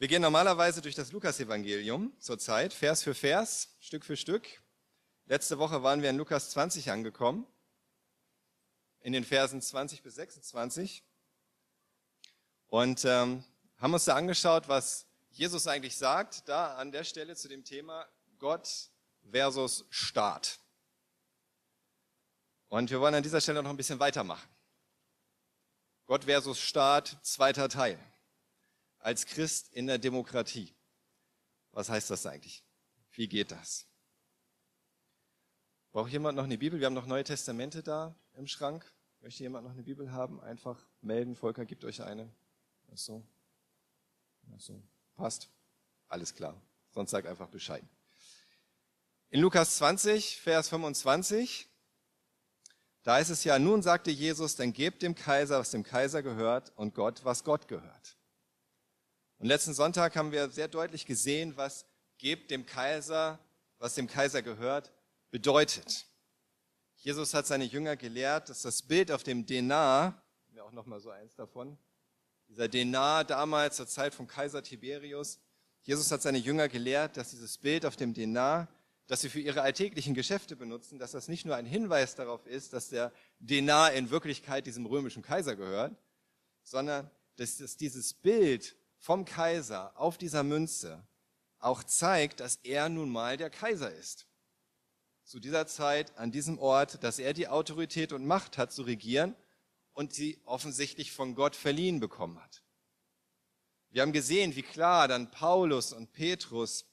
Wir gehen normalerweise durch das Lukasevangelium zurzeit, Vers für Vers, Stück für Stück. Letzte Woche waren wir in Lukas 20 angekommen, in den Versen 20 bis 26. Und ähm, haben uns da angeschaut, was Jesus eigentlich sagt, da an der Stelle zu dem Thema Gott versus Staat. Und wir wollen an dieser Stelle noch ein bisschen weitermachen. Gott versus Staat, zweiter Teil als Christ in der Demokratie. Was heißt das eigentlich? Wie geht das? Braucht jemand noch eine Bibel? Wir haben noch Neue Testamente da im Schrank. Möchte jemand noch eine Bibel haben? Einfach melden. Volker gibt euch eine. Ach so. Ach so. Passt. Alles klar. Sonst sag einfach Bescheid. In Lukas 20, Vers 25, da ist es ja, nun sagte Jesus, dann gebt dem Kaiser, was dem Kaiser gehört, und Gott, was Gott gehört. Und letzten Sonntag haben wir sehr deutlich gesehen, was gebt dem Kaiser, was dem Kaiser gehört, bedeutet. Jesus hat seine Jünger gelehrt, dass das Bild auf dem Denar, mir auch noch mal so eins davon, dieser Denar damals zur Zeit von Kaiser Tiberius, Jesus hat seine Jünger gelehrt, dass dieses Bild auf dem Denar, das sie für ihre alltäglichen Geschäfte benutzen, dass das nicht nur ein Hinweis darauf ist, dass der Denar in Wirklichkeit diesem römischen Kaiser gehört, sondern dass dieses Bild vom Kaiser auf dieser Münze auch zeigt, dass er nun mal der Kaiser ist. Zu dieser Zeit, an diesem Ort, dass er die Autorität und Macht hat zu regieren und sie offensichtlich von Gott verliehen bekommen hat. Wir haben gesehen, wie klar dann Paulus und Petrus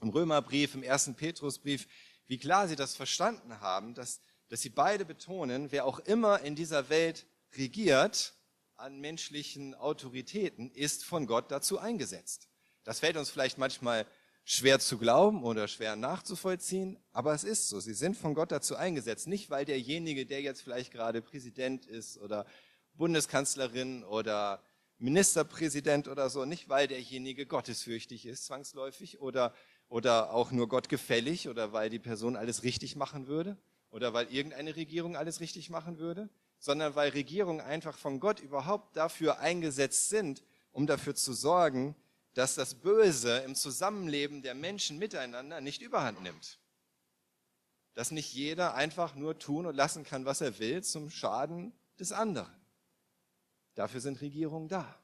im Römerbrief, im ersten Petrusbrief, wie klar sie das verstanden haben, dass, dass sie beide betonen, wer auch immer in dieser Welt regiert, an menschlichen Autoritäten ist von Gott dazu eingesetzt. Das fällt uns vielleicht manchmal schwer zu glauben oder schwer nachzuvollziehen, aber es ist so. Sie sind von Gott dazu eingesetzt, nicht weil derjenige, der jetzt vielleicht gerade Präsident ist oder Bundeskanzlerin oder Ministerpräsident oder so, nicht weil derjenige gottesfürchtig ist, zwangsläufig, oder, oder auch nur Gott gefällig oder weil die Person alles richtig machen würde oder weil irgendeine Regierung alles richtig machen würde, sondern weil Regierungen einfach von Gott überhaupt dafür eingesetzt sind, um dafür zu sorgen, dass das Böse im Zusammenleben der Menschen miteinander nicht überhand nimmt. Dass nicht jeder einfach nur tun und lassen kann, was er will, zum Schaden des anderen. Dafür sind Regierungen da.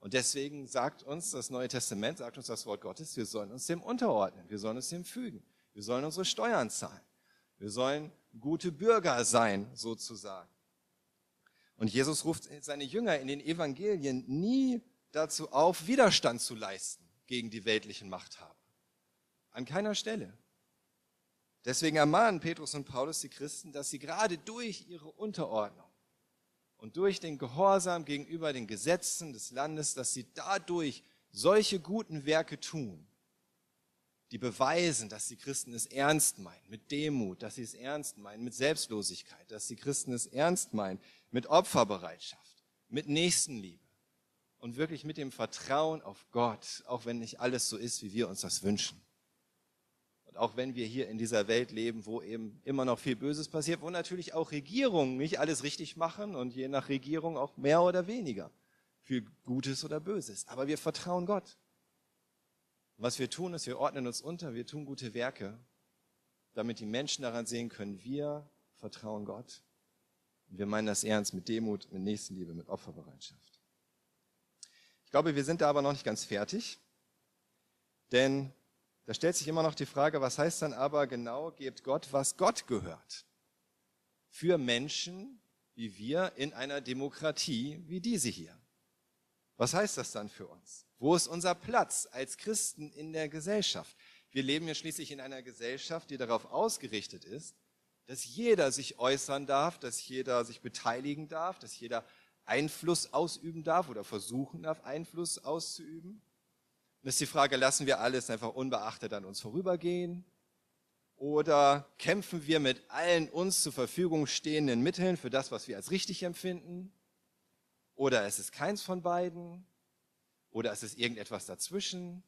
Und deswegen sagt uns das Neue Testament, sagt uns das Wort Gottes, wir sollen uns dem unterordnen, wir sollen uns dem fügen, wir sollen unsere Steuern zahlen, wir sollen gute Bürger sein, sozusagen. Und Jesus ruft seine Jünger in den Evangelien nie dazu auf, Widerstand zu leisten gegen die weltlichen Machthaber. An keiner Stelle. Deswegen ermahnen Petrus und Paulus die Christen, dass sie gerade durch ihre Unterordnung und durch den Gehorsam gegenüber den Gesetzen des Landes, dass sie dadurch solche guten Werke tun, die beweisen, dass die Christen es ernst meinen, mit Demut, dass sie es ernst meinen, mit Selbstlosigkeit, dass die Christen es ernst meinen, mit Opferbereitschaft, mit Nächstenliebe und wirklich mit dem Vertrauen auf Gott, auch wenn nicht alles so ist, wie wir uns das wünschen. Und auch wenn wir hier in dieser Welt leben, wo eben immer noch viel Böses passiert, wo natürlich auch Regierungen nicht alles richtig machen und je nach Regierung auch mehr oder weniger viel Gutes oder Böses. Aber wir vertrauen Gott. Und was wir tun, ist, wir ordnen uns unter, wir tun gute Werke, damit die Menschen daran sehen können, wir vertrauen Gott. Und wir meinen das ernst mit Demut, mit Nächstenliebe, mit Opferbereitschaft. Ich glaube, wir sind da aber noch nicht ganz fertig, denn da stellt sich immer noch die Frage, was heißt dann aber genau, gebt Gott, was Gott gehört? Für Menschen wie wir in einer Demokratie wie diese hier. Was heißt das dann für uns? Wo ist unser Platz als Christen in der Gesellschaft? Wir leben ja schließlich in einer Gesellschaft, die darauf ausgerichtet ist, dass jeder sich äußern darf, dass jeder sich beteiligen darf, dass jeder Einfluss ausüben darf oder versuchen darf, Einfluss auszuüben. Und ist die Frage, lassen wir alles einfach unbeachtet an uns vorübergehen? Oder kämpfen wir mit allen uns zur Verfügung stehenden Mitteln für das, was wir als richtig empfinden? Oder ist es keins von beiden? Oder ist es irgendetwas dazwischen?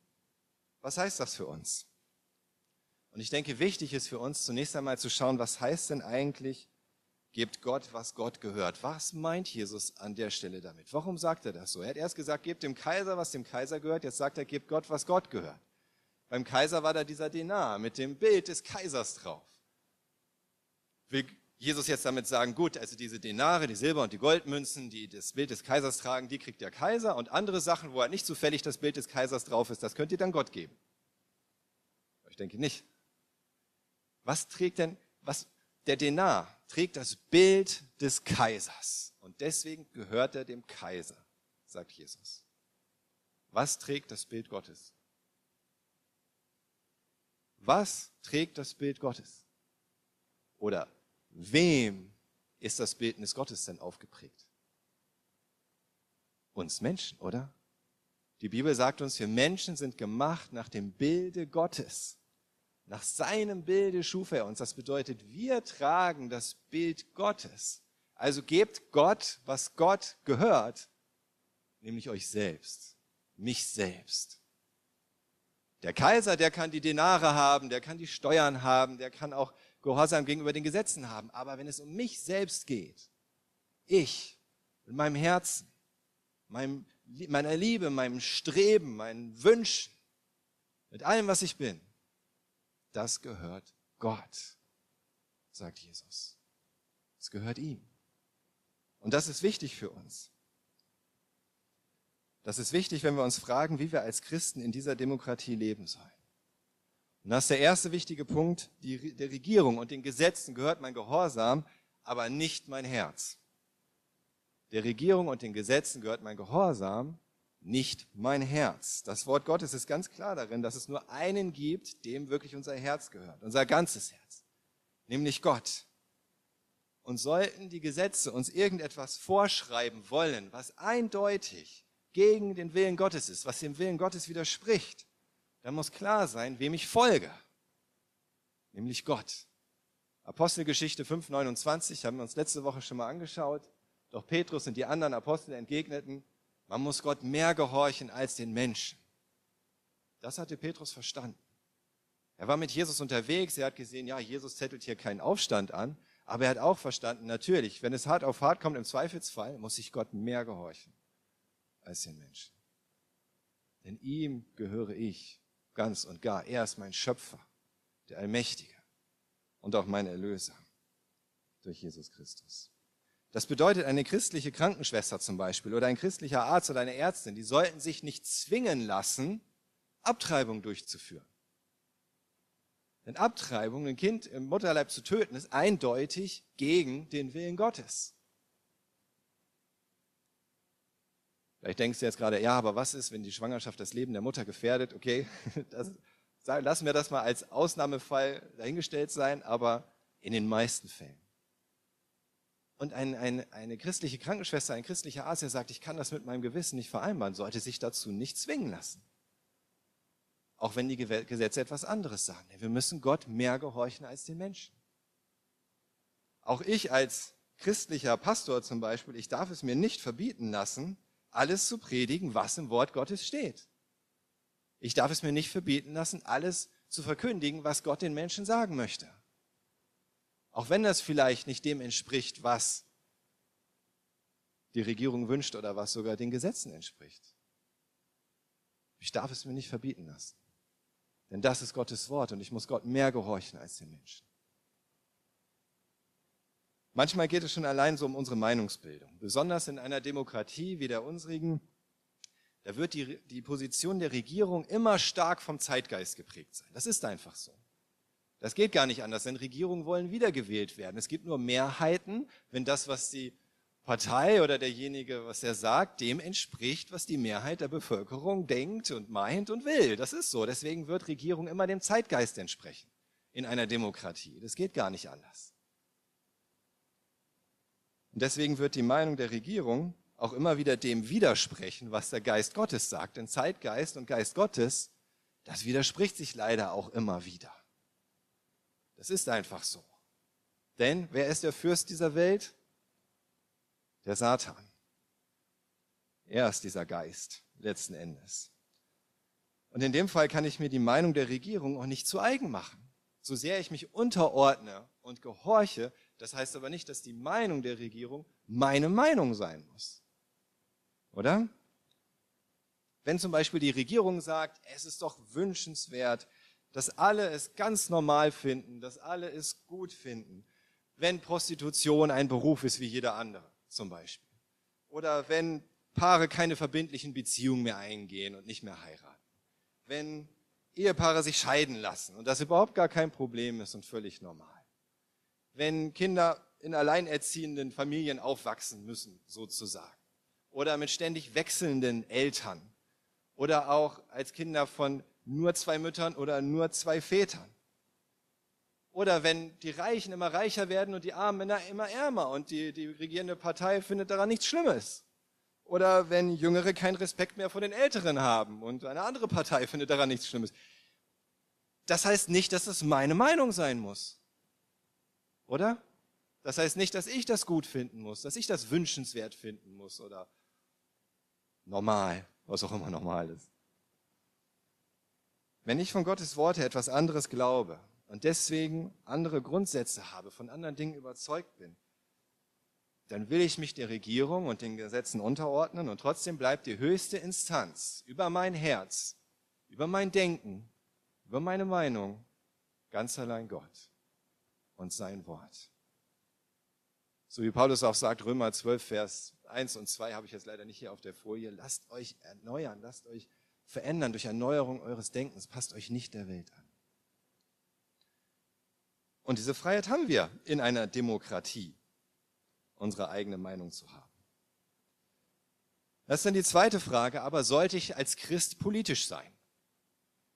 Was heißt das für uns? Und ich denke, wichtig ist für uns zunächst einmal zu schauen, was heißt denn eigentlich Gebt Gott, was Gott gehört. Was meint Jesus an der Stelle damit? Warum sagt er das so? Er hat erst gesagt, gebt dem Kaiser, was dem Kaiser gehört. Jetzt sagt er, gebt Gott, was Gott gehört. Beim Kaiser war da dieser Denar mit dem Bild des Kaisers drauf. Jesus jetzt damit sagen, gut, also diese Denare, die Silber- und die Goldmünzen, die das Bild des Kaisers tragen, die kriegt der Kaiser und andere Sachen, wo halt nicht zufällig das Bild des Kaisers drauf ist, das könnt ihr dann Gott geben. Ich denke nicht. Was trägt denn, was, der Denar trägt das Bild des Kaisers und deswegen gehört er dem Kaiser, sagt Jesus. Was trägt das Bild Gottes? Was trägt das Bild Gottes? Oder wem ist das Bildnis Gottes denn aufgeprägt? Uns Menschen, oder? Die Bibel sagt uns, wir Menschen sind gemacht nach dem Bilde Gottes. Nach seinem Bilde schuf er uns. Das bedeutet, wir tragen das Bild Gottes. Also gebt Gott, was Gott gehört, nämlich euch selbst, mich selbst. Der Kaiser, der kann die Denare haben, der kann die Steuern haben, der kann auch Gehorsam gegenüber den Gesetzen haben. Aber wenn es um mich selbst geht, ich mit meinem Herzen, meinem, meiner Liebe, meinem Streben, meinen Wünschen, mit allem, was ich bin, das gehört Gott, sagt Jesus. Es gehört ihm. Und das ist wichtig für uns. Das ist wichtig, wenn wir uns fragen, wie wir als Christen in dieser Demokratie leben sollen. Und das ist der erste wichtige Punkt. Die, der Regierung und den Gesetzen gehört mein Gehorsam, aber nicht mein Herz. Der Regierung und den Gesetzen gehört mein Gehorsam, nicht mein Herz. Das Wort Gottes ist ganz klar darin, dass es nur einen gibt, dem wirklich unser Herz gehört, unser ganzes Herz, nämlich Gott. Und sollten die Gesetze uns irgendetwas vorschreiben wollen, was eindeutig gegen den Willen Gottes ist, was dem Willen Gottes widerspricht, dann muss klar sein, wem ich folge, nämlich Gott. Apostelgeschichte 5,29 haben wir uns letzte Woche schon mal angeschaut. Doch Petrus und die anderen Apostel entgegneten, man muss Gott mehr gehorchen als den Menschen. Das hatte Petrus verstanden. Er war mit Jesus unterwegs, er hat gesehen, ja, Jesus zettelt hier keinen Aufstand an, aber er hat auch verstanden, natürlich, wenn es hart auf hart kommt, im Zweifelsfall muss ich Gott mehr gehorchen als den Menschen. Denn ihm gehöre ich ganz und gar. Er ist mein Schöpfer, der Allmächtige und auch mein Erlöser durch Jesus Christus. Das bedeutet, eine christliche Krankenschwester zum Beispiel oder ein christlicher Arzt oder eine Ärztin, die sollten sich nicht zwingen lassen, Abtreibung durchzuführen. Denn Abtreibung, ein Kind im Mutterleib zu töten, ist eindeutig gegen den Willen Gottes. Vielleicht denkst du jetzt gerade, ja, aber was ist, wenn die Schwangerschaft das Leben der Mutter gefährdet? Okay, das, lassen wir das mal als Ausnahmefall dahingestellt sein, aber in den meisten Fällen und ein, ein, eine christliche Krankenschwester, ein christlicher Arzt, der sagt, ich kann das mit meinem Gewissen nicht vereinbaren, sollte sich dazu nicht zwingen lassen. Auch wenn die Gesetze etwas anderes sagen. Wir müssen Gott mehr gehorchen als den Menschen. Auch ich als christlicher Pastor zum Beispiel, ich darf es mir nicht verbieten lassen, alles zu predigen, was im Wort Gottes steht. Ich darf es mir nicht verbieten lassen, alles zu verkündigen, was Gott den Menschen sagen möchte. Auch wenn das vielleicht nicht dem entspricht, was die Regierung wünscht oder was sogar den Gesetzen entspricht. Ich darf es mir nicht verbieten lassen. Denn das ist Gottes Wort und ich muss Gott mehr gehorchen als den Menschen. Manchmal geht es schon allein so um unsere Meinungsbildung. Besonders in einer Demokratie wie der unsrigen, da wird die, die Position der Regierung immer stark vom Zeitgeist geprägt sein. Das ist einfach so. Das geht gar nicht anders, denn Regierungen wollen wiedergewählt werden. Es gibt nur Mehrheiten, wenn das, was die Partei oder derjenige, was er sagt, dem entspricht, was die Mehrheit der Bevölkerung denkt und meint und will. Das ist so. Deswegen wird Regierung immer dem Zeitgeist entsprechen in einer Demokratie. Das geht gar nicht anders. Und deswegen wird die Meinung der Regierung auch immer wieder dem widersprechen, was der Geist Gottes sagt. Denn Zeitgeist und Geist Gottes, das widerspricht sich leider auch immer wieder. Das ist einfach so. Denn wer ist der Fürst dieser Welt? Der Satan. Er ist dieser Geist letzten Endes. Und in dem Fall kann ich mir die Meinung der Regierung auch nicht zu eigen machen. So sehr ich mich unterordne und gehorche, Das heißt aber nicht, dass die Meinung der Regierung meine Meinung sein muss. Oder? Wenn zum Beispiel die Regierung sagt, es ist doch wünschenswert, dass alle es ganz normal finden, dass alle es gut finden, wenn Prostitution ein Beruf ist wie jeder andere zum Beispiel. Oder wenn Paare keine verbindlichen Beziehungen mehr eingehen und nicht mehr heiraten. Wenn Ehepaare sich scheiden lassen und das überhaupt gar kein Problem ist und völlig normal. Wenn Kinder in alleinerziehenden Familien aufwachsen müssen, sozusagen. Oder mit ständig wechselnden Eltern. Oder auch als Kinder von nur zwei Müttern oder nur zwei Vätern. Oder wenn die Reichen immer reicher werden und die armen Männer immer ärmer und die, die regierende Partei findet daran nichts Schlimmes. Oder wenn Jüngere keinen Respekt mehr vor den Älteren haben und eine andere Partei findet daran nichts Schlimmes. Das heißt nicht, dass es meine Meinung sein muss. Oder? Das heißt nicht, dass ich das gut finden muss, dass ich das wünschenswert finden muss oder normal, was auch immer normal ist. Wenn ich von Gottes Worte etwas anderes glaube und deswegen andere Grundsätze habe, von anderen Dingen überzeugt bin, dann will ich mich der Regierung und den Gesetzen unterordnen und trotzdem bleibt die höchste Instanz über mein Herz, über mein Denken, über meine Meinung ganz allein Gott und sein Wort. So wie Paulus auch sagt, Römer 12, Vers 1 und 2 habe ich jetzt leider nicht hier auf der Folie. Lasst euch erneuern, lasst euch verändern durch Erneuerung eures Denkens. Passt euch nicht der Welt an. Und diese Freiheit haben wir in einer Demokratie, unsere eigene Meinung zu haben. Das ist dann die zweite Frage, aber sollte ich als Christ politisch sein?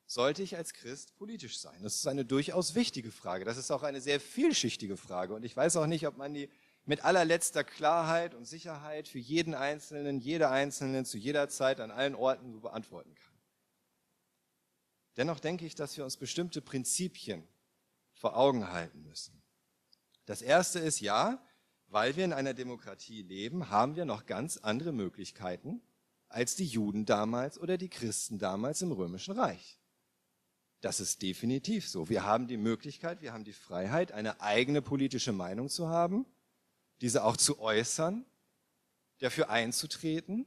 Sollte ich als Christ politisch sein? Das ist eine durchaus wichtige Frage. Das ist auch eine sehr vielschichtige Frage. Und ich weiß auch nicht, ob man die mit allerletzter Klarheit und Sicherheit für jeden Einzelnen, jede Einzelne zu jeder Zeit an allen Orten so beantworten kann. Dennoch denke ich, dass wir uns bestimmte Prinzipien vor Augen halten müssen. Das erste ist ja, weil wir in einer Demokratie leben, haben wir noch ganz andere Möglichkeiten als die Juden damals oder die Christen damals im Römischen Reich. Das ist definitiv so. Wir haben die Möglichkeit, wir haben die Freiheit, eine eigene politische Meinung zu haben diese auch zu äußern, dafür einzutreten.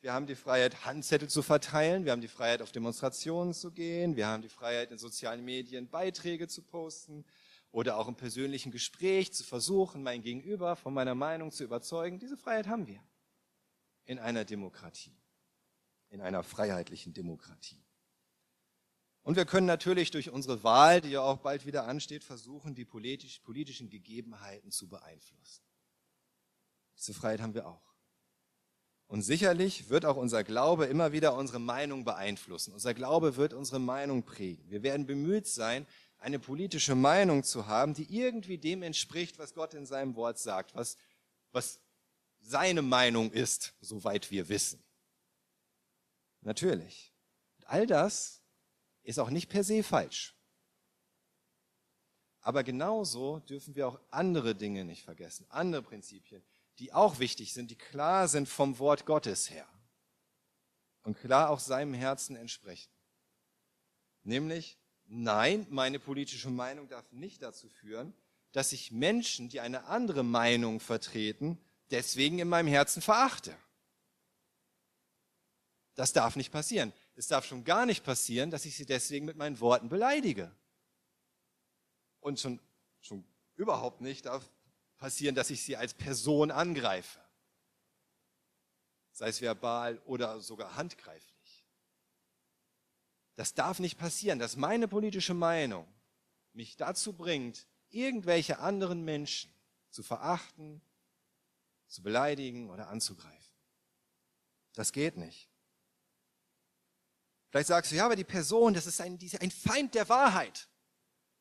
Wir haben die Freiheit, Handzettel zu verteilen. Wir haben die Freiheit, auf Demonstrationen zu gehen. Wir haben die Freiheit, in sozialen Medien Beiträge zu posten oder auch im persönlichen Gespräch zu versuchen, mein Gegenüber von meiner Meinung zu überzeugen. Diese Freiheit haben wir in einer Demokratie, in einer freiheitlichen Demokratie. Und wir können natürlich durch unsere Wahl, die ja auch bald wieder ansteht, versuchen, die politisch, politischen Gegebenheiten zu beeinflussen. Diese Freiheit haben wir auch. Und sicherlich wird auch unser Glaube immer wieder unsere Meinung beeinflussen. Unser Glaube wird unsere Meinung prägen. Wir werden bemüht sein, eine politische Meinung zu haben, die irgendwie dem entspricht, was Gott in seinem Wort sagt, was, was seine Meinung ist, soweit wir wissen. Natürlich. Und all das ist auch nicht per se falsch. Aber genauso dürfen wir auch andere Dinge nicht vergessen, andere Prinzipien, die auch wichtig sind, die klar sind vom Wort Gottes her und klar auch seinem Herzen entsprechen. Nämlich, nein, meine politische Meinung darf nicht dazu führen, dass ich Menschen, die eine andere Meinung vertreten, deswegen in meinem Herzen verachte. Das darf nicht passieren. Es darf schon gar nicht passieren, dass ich sie deswegen mit meinen Worten beleidige. Und schon, schon überhaupt nicht darf passieren, dass ich sie als Person angreife. Sei es verbal oder sogar handgreiflich. Das darf nicht passieren, dass meine politische Meinung mich dazu bringt, irgendwelche anderen Menschen zu verachten, zu beleidigen oder anzugreifen. Das geht nicht. Vielleicht sagst du, ja, aber die Person, das ist ein, ein Feind der Wahrheit.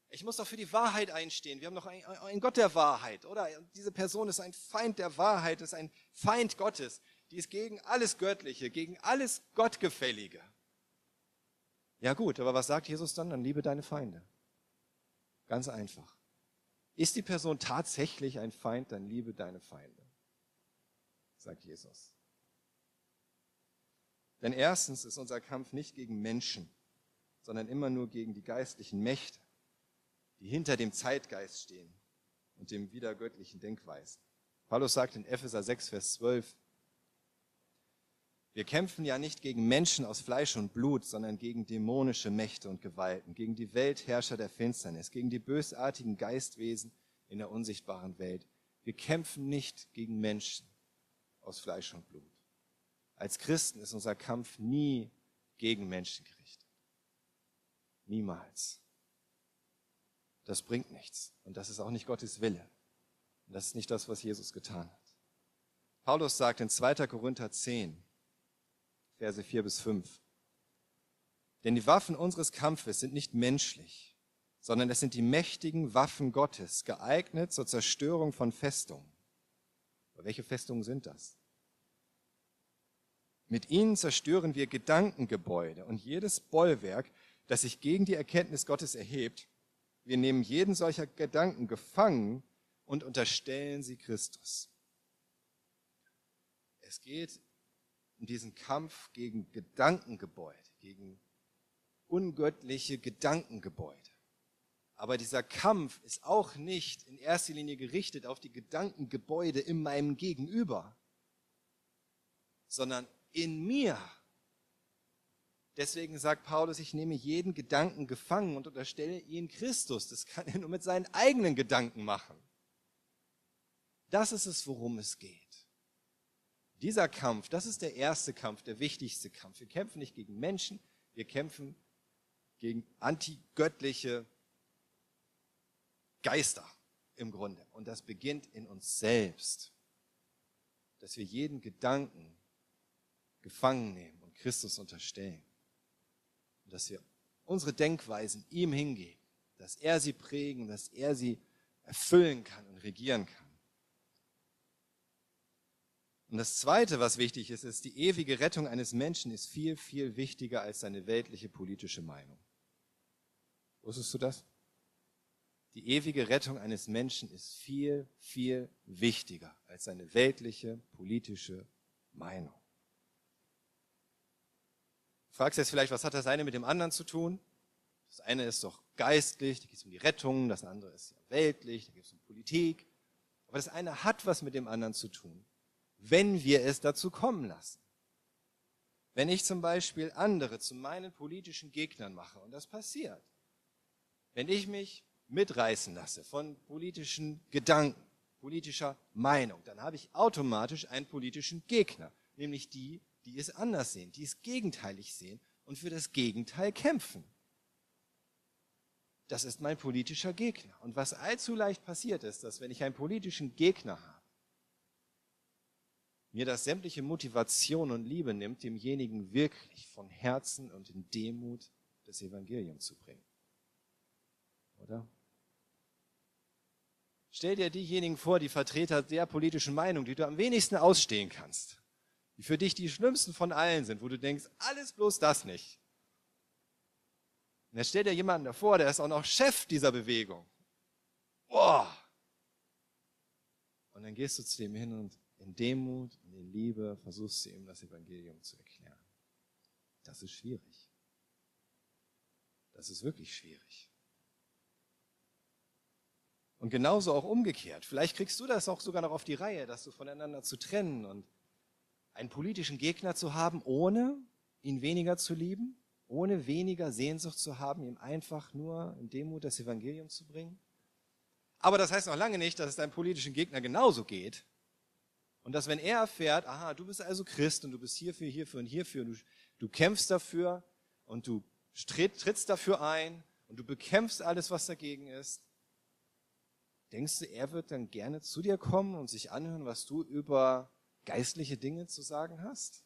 Ich muss doch für die Wahrheit einstehen. Wir haben doch einen Gott der Wahrheit, oder? Diese Person ist ein Feind der Wahrheit, ist ein Feind Gottes. Die ist gegen alles Göttliche, gegen alles Gottgefällige. Ja gut, aber was sagt Jesus dann? Dann liebe deine Feinde. Ganz einfach. Ist die Person tatsächlich ein Feind, dann liebe deine Feinde, sagt Jesus. Denn erstens ist unser Kampf nicht gegen Menschen, sondern immer nur gegen die geistlichen Mächte, die hinter dem Zeitgeist stehen und dem wiedergöttlichen Denkweisen. Paulus sagt in Epheser 6, Vers 12, wir kämpfen ja nicht gegen Menschen aus Fleisch und Blut, sondern gegen dämonische Mächte und Gewalten, gegen die Weltherrscher der Finsternis, gegen die bösartigen Geistwesen in der unsichtbaren Welt. Wir kämpfen nicht gegen Menschen aus Fleisch und Blut. Als Christen ist unser Kampf nie gegen Menschen gerichtet. Niemals. Das bringt nichts. Und das ist auch nicht Gottes Wille. Und das ist nicht das, was Jesus getan hat. Paulus sagt in 2. Korinther 10, Verse 4 bis 5. Denn die Waffen unseres Kampfes sind nicht menschlich, sondern es sind die mächtigen Waffen Gottes, geeignet zur Zerstörung von Festungen. Aber welche Festungen sind das? Mit ihnen zerstören wir Gedankengebäude und jedes Bollwerk, das sich gegen die Erkenntnis Gottes erhebt. Wir nehmen jeden solcher Gedanken gefangen und unterstellen sie Christus. Es geht um diesen Kampf gegen Gedankengebäude, gegen ungöttliche Gedankengebäude. Aber dieser Kampf ist auch nicht in erster Linie gerichtet auf die Gedankengebäude in meinem Gegenüber, sondern in mir. Deswegen sagt Paulus, ich nehme jeden Gedanken gefangen und unterstelle ihn Christus. Das kann er nur mit seinen eigenen Gedanken machen. Das ist es, worum es geht. Dieser Kampf, das ist der erste Kampf, der wichtigste Kampf. Wir kämpfen nicht gegen Menschen, wir kämpfen gegen antigöttliche Geister im Grunde. Und das beginnt in uns selbst, dass wir jeden Gedanken gefangen nehmen und Christus unterstellen. Und dass wir unsere Denkweisen ihm hingeben, dass er sie prägen, dass er sie erfüllen kann und regieren kann. Und das Zweite, was wichtig ist, ist, die ewige Rettung eines Menschen ist viel, viel wichtiger als seine weltliche politische Meinung. Wusstest du das? Die ewige Rettung eines Menschen ist viel, viel wichtiger als seine weltliche politische Meinung. Fragst jetzt vielleicht, was hat das eine mit dem anderen zu tun? Das eine ist doch geistlich, da geht es um die Rettung, das andere ist ja weltlich, da geht es um Politik. Aber das eine hat was mit dem anderen zu tun wenn wir es dazu kommen lassen. Wenn ich zum Beispiel andere zu meinen politischen Gegnern mache, und das passiert, wenn ich mich mitreißen lasse von politischen Gedanken, politischer Meinung, dann habe ich automatisch einen politischen Gegner, nämlich die, die es anders sehen, die es gegenteilig sehen und für das Gegenteil kämpfen. Das ist mein politischer Gegner. Und was allzu leicht passiert ist, dass wenn ich einen politischen Gegner habe, mir das sämtliche Motivation und Liebe nimmt, demjenigen wirklich von Herzen und in Demut das Evangelium zu bringen. Oder? Stell dir diejenigen vor, die Vertreter der politischen Meinung, die du am wenigsten ausstehen kannst, die für dich die schlimmsten von allen sind, wo du denkst, alles bloß das nicht. Und dann stell dir jemanden davor, der ist auch noch Chef dieser Bewegung. Boah! Und dann gehst du zu dem hin und in Demut und in Liebe versuchst du ihm das Evangelium zu erklären. Das ist schwierig. Das ist wirklich schwierig. Und genauso auch umgekehrt. Vielleicht kriegst du das auch sogar noch auf die Reihe, dass du voneinander zu trennen und einen politischen Gegner zu haben, ohne ihn weniger zu lieben, ohne weniger Sehnsucht zu haben, ihm einfach nur in Demut das Evangelium zu bringen. Aber das heißt noch lange nicht, dass es deinem politischen Gegner genauso geht und dass wenn er erfährt, aha, du bist also Christ und du bist hierfür, hierfür und hierfür, und du, du kämpfst dafür und du tritt, trittst dafür ein und du bekämpfst alles, was dagegen ist, denkst du, er wird dann gerne zu dir kommen und sich anhören, was du über geistliche Dinge zu sagen hast?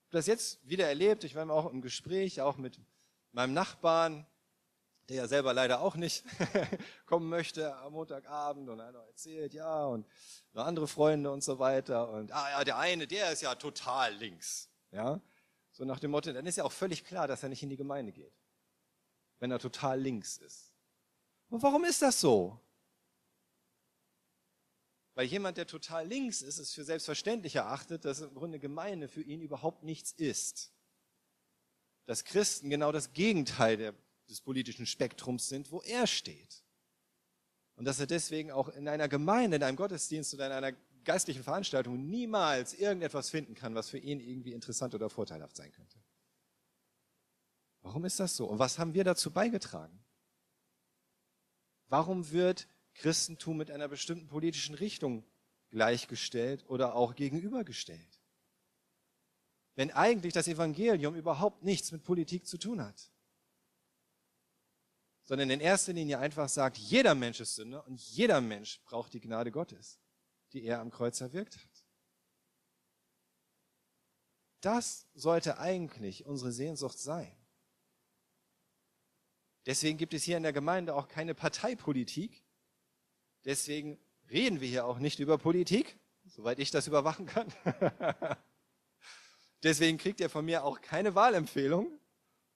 Ich habe das jetzt wieder erlebt, ich war auch im Gespräch, auch mit meinem Nachbarn, der ja selber leider auch nicht kommen möchte am Montagabend und einer erzählt, ja, und noch andere Freunde und so weiter. Und ah ja, der eine, der ist ja total links. Ja, so nach dem Motto, dann ist ja auch völlig klar, dass er nicht in die Gemeinde geht, wenn er total links ist. Und warum ist das so? Weil jemand, der total links ist, es für selbstverständlich erachtet, dass im Grunde Gemeinde für ihn überhaupt nichts ist. Dass Christen genau das Gegenteil der des politischen Spektrums sind, wo er steht. Und dass er deswegen auch in einer Gemeinde, in einem Gottesdienst oder in einer geistlichen Veranstaltung niemals irgendetwas finden kann, was für ihn irgendwie interessant oder vorteilhaft sein könnte. Warum ist das so? Und was haben wir dazu beigetragen? Warum wird Christentum mit einer bestimmten politischen Richtung gleichgestellt oder auch gegenübergestellt? Wenn eigentlich das Evangelium überhaupt nichts mit Politik zu tun hat sondern in erster Linie einfach sagt, jeder Mensch ist Sünder und jeder Mensch braucht die Gnade Gottes, die er am Kreuz erwirkt hat. Das sollte eigentlich unsere Sehnsucht sein. Deswegen gibt es hier in der Gemeinde auch keine Parteipolitik. Deswegen reden wir hier auch nicht über Politik, soweit ich das überwachen kann. Deswegen kriegt ihr von mir auch keine Wahlempfehlung,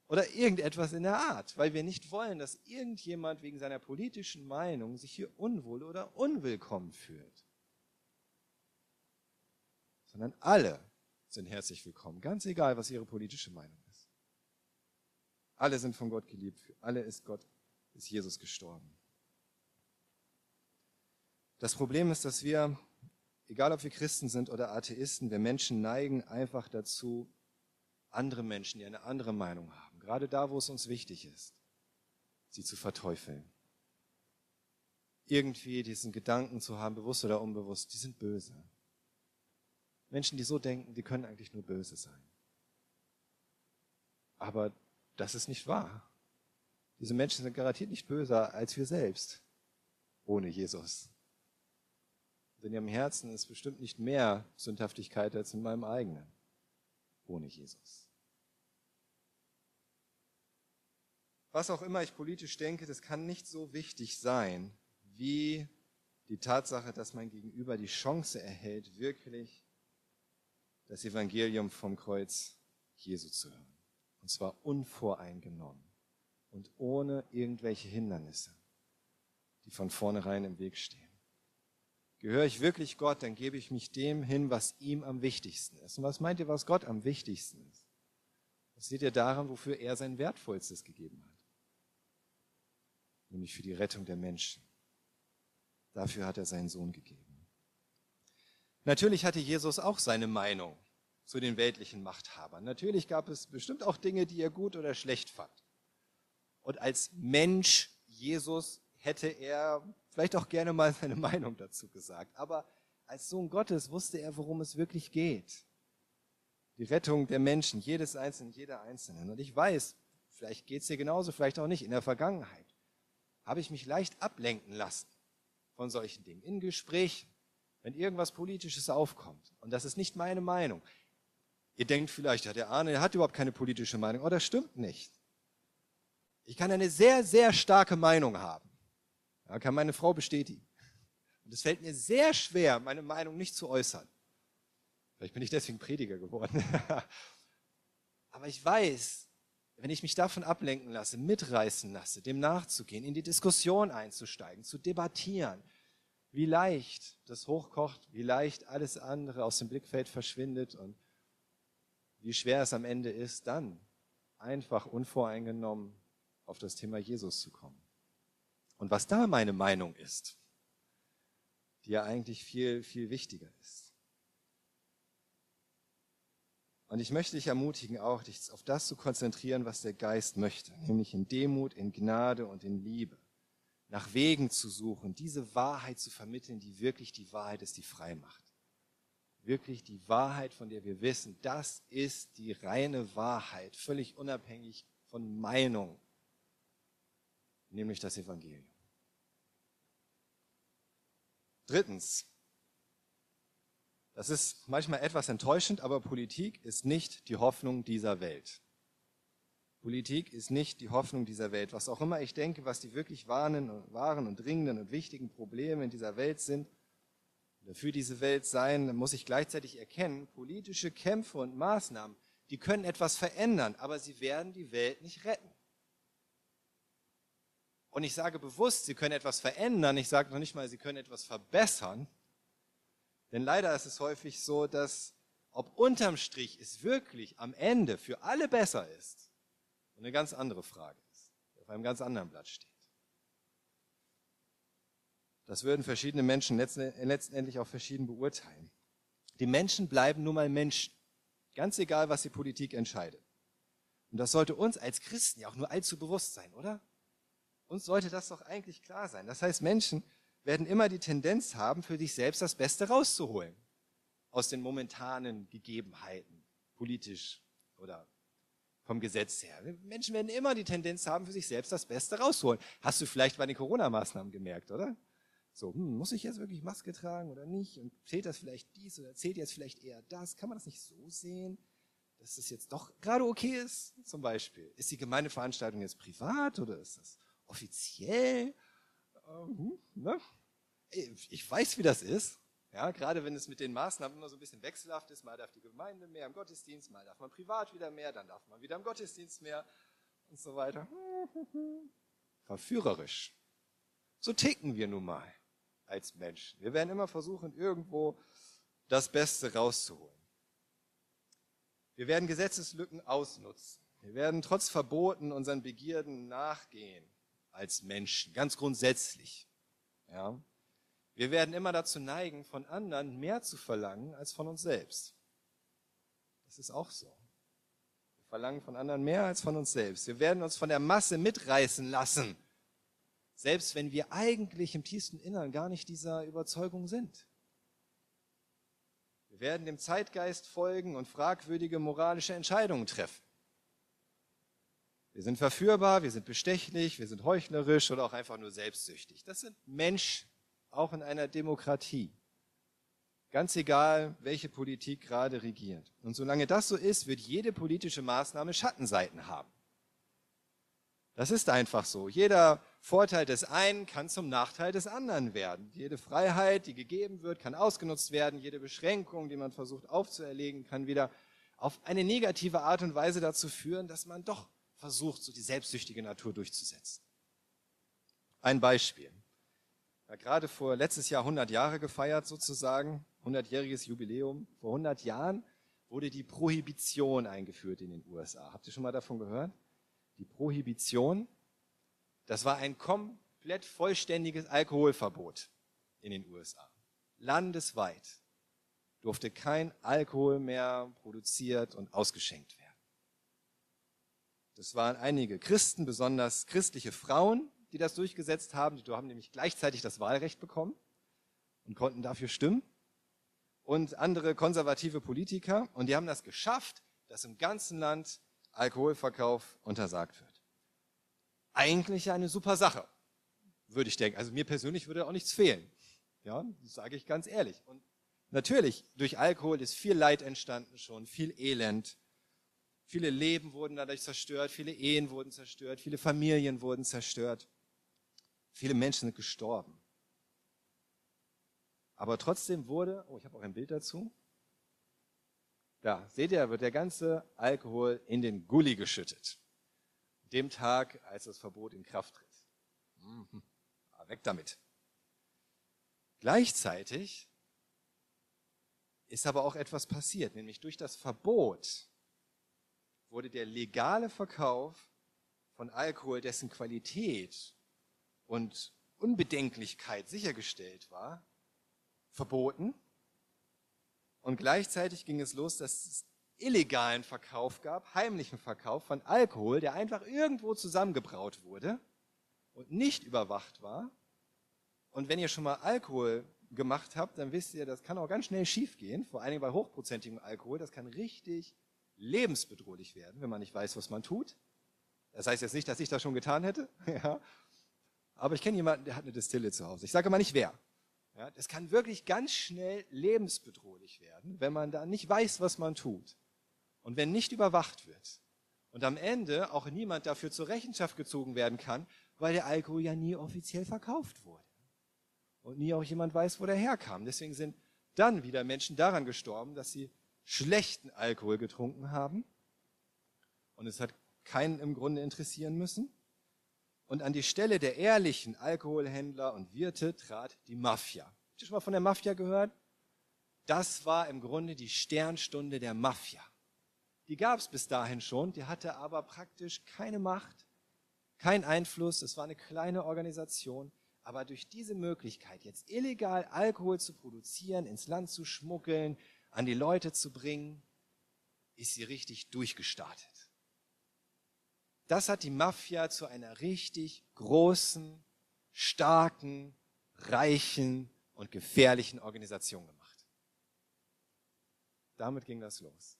oder irgendetwas in der Art, weil wir nicht wollen, dass irgendjemand wegen seiner politischen Meinung sich hier unwohl oder unwillkommen fühlt. Sondern alle sind herzlich willkommen, ganz egal, was ihre politische Meinung ist. Alle sind von Gott geliebt, für alle ist Gott, ist Jesus gestorben. Das Problem ist, dass wir, egal ob wir Christen sind oder Atheisten, wir Menschen neigen einfach dazu, andere Menschen, die eine andere Meinung haben, gerade da, wo es uns wichtig ist, sie zu verteufeln. Irgendwie diesen Gedanken zu haben, bewusst oder unbewusst, die sind böse. Menschen, die so denken, die können eigentlich nur böse sein. Aber das ist nicht wahr. Diese Menschen sind garantiert nicht böser als wir selbst ohne Jesus. In ihrem Herzen ist bestimmt nicht mehr Sündhaftigkeit als in meinem eigenen ohne Jesus. was auch immer ich politisch denke, das kann nicht so wichtig sein, wie die Tatsache, dass mein Gegenüber die Chance erhält, wirklich das Evangelium vom Kreuz Jesu zu hören. Und zwar unvoreingenommen und ohne irgendwelche Hindernisse, die von vornherein im Weg stehen. Gehöre ich wirklich Gott, dann gebe ich mich dem hin, was ihm am wichtigsten ist. Und was meint ihr, was Gott am wichtigsten ist? Das seht ihr daran, wofür er sein Wertvollstes gegeben hat nämlich für die Rettung der Menschen. Dafür hat er seinen Sohn gegeben. Natürlich hatte Jesus auch seine Meinung zu den weltlichen Machthabern. Natürlich gab es bestimmt auch Dinge, die er gut oder schlecht fand. Und als Mensch Jesus hätte er vielleicht auch gerne mal seine Meinung dazu gesagt. Aber als Sohn Gottes wusste er, worum es wirklich geht. Die Rettung der Menschen, jedes Einzelnen, jeder Einzelnen. Und ich weiß, vielleicht geht es dir genauso, vielleicht auch nicht, in der Vergangenheit habe ich mich leicht ablenken lassen von solchen Dingen. In Gesprächen, wenn irgendwas Politisches aufkommt. Und das ist nicht meine Meinung. Ihr denkt vielleicht, ja, der Arne der hat überhaupt keine politische Meinung. Oh, das stimmt nicht. Ich kann eine sehr, sehr starke Meinung haben. Ja, kann meine Frau bestätigen. Und es fällt mir sehr schwer, meine Meinung nicht zu äußern. Vielleicht bin ich deswegen Prediger geworden. Aber ich weiß, wenn ich mich davon ablenken lasse, mitreißen lasse, dem nachzugehen, in die Diskussion einzusteigen, zu debattieren, wie leicht das hochkocht, wie leicht alles andere aus dem Blickfeld verschwindet und wie schwer es am Ende ist, dann einfach unvoreingenommen auf das Thema Jesus zu kommen. Und was da meine Meinung ist, die ja eigentlich viel, viel wichtiger ist. Und ich möchte dich ermutigen, auch dich auf das zu konzentrieren, was der Geist möchte, nämlich in Demut, in Gnade und in Liebe. Nach Wegen zu suchen, diese Wahrheit zu vermitteln, die wirklich die Wahrheit ist, die frei macht. Wirklich die Wahrheit, von der wir wissen, das ist die reine Wahrheit, völlig unabhängig von Meinung, nämlich das Evangelium. Drittens, das ist manchmal etwas enttäuschend, aber Politik ist nicht die Hoffnung dieser Welt. Politik ist nicht die Hoffnung dieser Welt. Was auch immer ich denke, was die wirklich wahren und dringenden und wichtigen Probleme in dieser Welt sind, oder für diese Welt sein, muss ich gleichzeitig erkennen, politische Kämpfe und Maßnahmen, die können etwas verändern, aber sie werden die Welt nicht retten. Und ich sage bewusst, sie können etwas verändern, ich sage noch nicht mal, sie können etwas verbessern, denn leider ist es häufig so, dass ob unterm Strich es wirklich am Ende für alle besser ist, eine ganz andere Frage ist, die auf einem ganz anderen Blatt steht. Das würden verschiedene Menschen letztendlich auch verschieden beurteilen. Die Menschen bleiben nun mal Menschen. Ganz egal, was die Politik entscheidet. Und das sollte uns als Christen ja auch nur allzu bewusst sein, oder? Uns sollte das doch eigentlich klar sein. Das heißt, Menschen werden immer die Tendenz haben, für sich selbst das Beste rauszuholen. Aus den momentanen Gegebenheiten, politisch oder vom Gesetz her. Menschen werden immer die Tendenz haben, für sich selbst das Beste rauszuholen. Hast du vielleicht bei den Corona-Maßnahmen gemerkt, oder? So, hm, muss ich jetzt wirklich Maske tragen oder nicht? Und zählt das vielleicht dies oder zählt jetzt vielleicht eher das? Kann man das nicht so sehen, dass das jetzt doch gerade okay ist? Zum Beispiel, ist die Gemeindeveranstaltung jetzt privat oder ist das offiziell? Ähm, ne? Ich weiß, wie das ist. Ja, gerade wenn es mit den Maßnahmen immer so ein bisschen wechselhaft ist, mal darf die Gemeinde mehr im Gottesdienst, mal darf man privat wieder mehr, dann darf man wieder im Gottesdienst mehr und so weiter. Verführerisch. So ticken wir nun mal als Menschen. Wir werden immer versuchen, irgendwo das Beste rauszuholen. Wir werden Gesetzeslücken ausnutzen. Wir werden trotz Verboten unseren Begierden nachgehen als Menschen, ganz grundsätzlich. Ja. Wir werden immer dazu neigen, von anderen mehr zu verlangen als von uns selbst. Das ist auch so. Wir verlangen von anderen mehr als von uns selbst. Wir werden uns von der Masse mitreißen lassen selbst wenn wir eigentlich im tiefsten Innern gar nicht dieser Überzeugung sind. Wir werden dem Zeitgeist folgen und fragwürdige moralische Entscheidungen treffen. Wir sind verführbar, wir sind bestechlich, wir sind heuchlerisch oder auch einfach nur selbstsüchtig. Das sind Menschen, auch in einer Demokratie. Ganz egal, welche Politik gerade regiert. Und solange das so ist, wird jede politische Maßnahme Schattenseiten haben. Das ist einfach so. Jeder Vorteil des einen kann zum Nachteil des anderen werden. Jede Freiheit, die gegeben wird, kann ausgenutzt werden. Jede Beschränkung, die man versucht aufzuerlegen, kann wieder auf eine negative Art und Weise dazu führen, dass man doch versucht, so die selbstsüchtige Natur durchzusetzen. Ein Beispiel. Ja, gerade vor letztes Jahr 100 Jahre gefeiert sozusagen, 100-jähriges Jubiläum. Vor 100 Jahren wurde die Prohibition eingeführt in den USA. Habt ihr schon mal davon gehört? die Prohibition, das war ein komplett vollständiges Alkoholverbot in den USA. Landesweit durfte kein Alkohol mehr produziert und ausgeschenkt werden. Das waren einige Christen, besonders christliche Frauen, die das durchgesetzt haben. Die haben nämlich gleichzeitig das Wahlrecht bekommen und konnten dafür stimmen. Und andere konservative Politiker. Und die haben das geschafft, dass im ganzen Land Alkoholverkauf untersagt wird. Eigentlich eine super Sache, würde ich denken. Also mir persönlich würde auch nichts fehlen. Ja, das sage ich ganz ehrlich. Und natürlich, durch Alkohol ist viel Leid entstanden schon, viel Elend. Viele Leben wurden dadurch zerstört, viele Ehen wurden zerstört, viele Familien wurden zerstört. Viele Menschen sind gestorben. Aber trotzdem wurde, oh, ich habe auch ein Bild dazu, da, seht ihr, wird der ganze Alkohol in den Gully geschüttet. Dem Tag, als das Verbot in Kraft tritt. Mhm. Weg damit. Gleichzeitig ist aber auch etwas passiert, nämlich durch das Verbot wurde der legale Verkauf von Alkohol, dessen Qualität und Unbedenklichkeit sichergestellt war, verboten und gleichzeitig ging es los, dass es illegalen Verkauf gab, heimlichen Verkauf von Alkohol, der einfach irgendwo zusammengebraut wurde und nicht überwacht war. Und wenn ihr schon mal Alkohol gemacht habt, dann wisst ihr, das kann auch ganz schnell schiefgehen, vor Dingen bei hochprozentigem Alkohol. Das kann richtig lebensbedrohlich werden, wenn man nicht weiß, was man tut. Das heißt jetzt nicht, dass ich das schon getan hätte, ja. aber ich kenne jemanden, der hat eine Distille zu Hause. Ich sage mal nicht wer. Ja, das kann wirklich ganz schnell lebensbedrohlich werden, wenn man da nicht weiß, was man tut. Und wenn nicht überwacht wird. Und am Ende auch niemand dafür zur Rechenschaft gezogen werden kann, weil der Alkohol ja nie offiziell verkauft wurde. Und nie auch jemand weiß, wo der herkam. Deswegen sind dann wieder Menschen daran gestorben, dass sie schlechten Alkohol getrunken haben. Und es hat keinen im Grunde interessieren müssen. Und an die Stelle der ehrlichen Alkoholhändler und Wirte trat die Mafia. Habt ihr schon mal von der Mafia gehört? Das war im Grunde die Sternstunde der Mafia. Die gab es bis dahin schon, die hatte aber praktisch keine Macht, keinen Einfluss. Es war eine kleine Organisation, Aber durch diese Möglichkeit, jetzt illegal Alkohol zu produzieren, ins Land zu schmuggeln, an die Leute zu bringen, ist sie richtig durchgestartet. Das hat die Mafia zu einer richtig großen, starken, reichen und gefährlichen Organisation gemacht. Damit ging das los.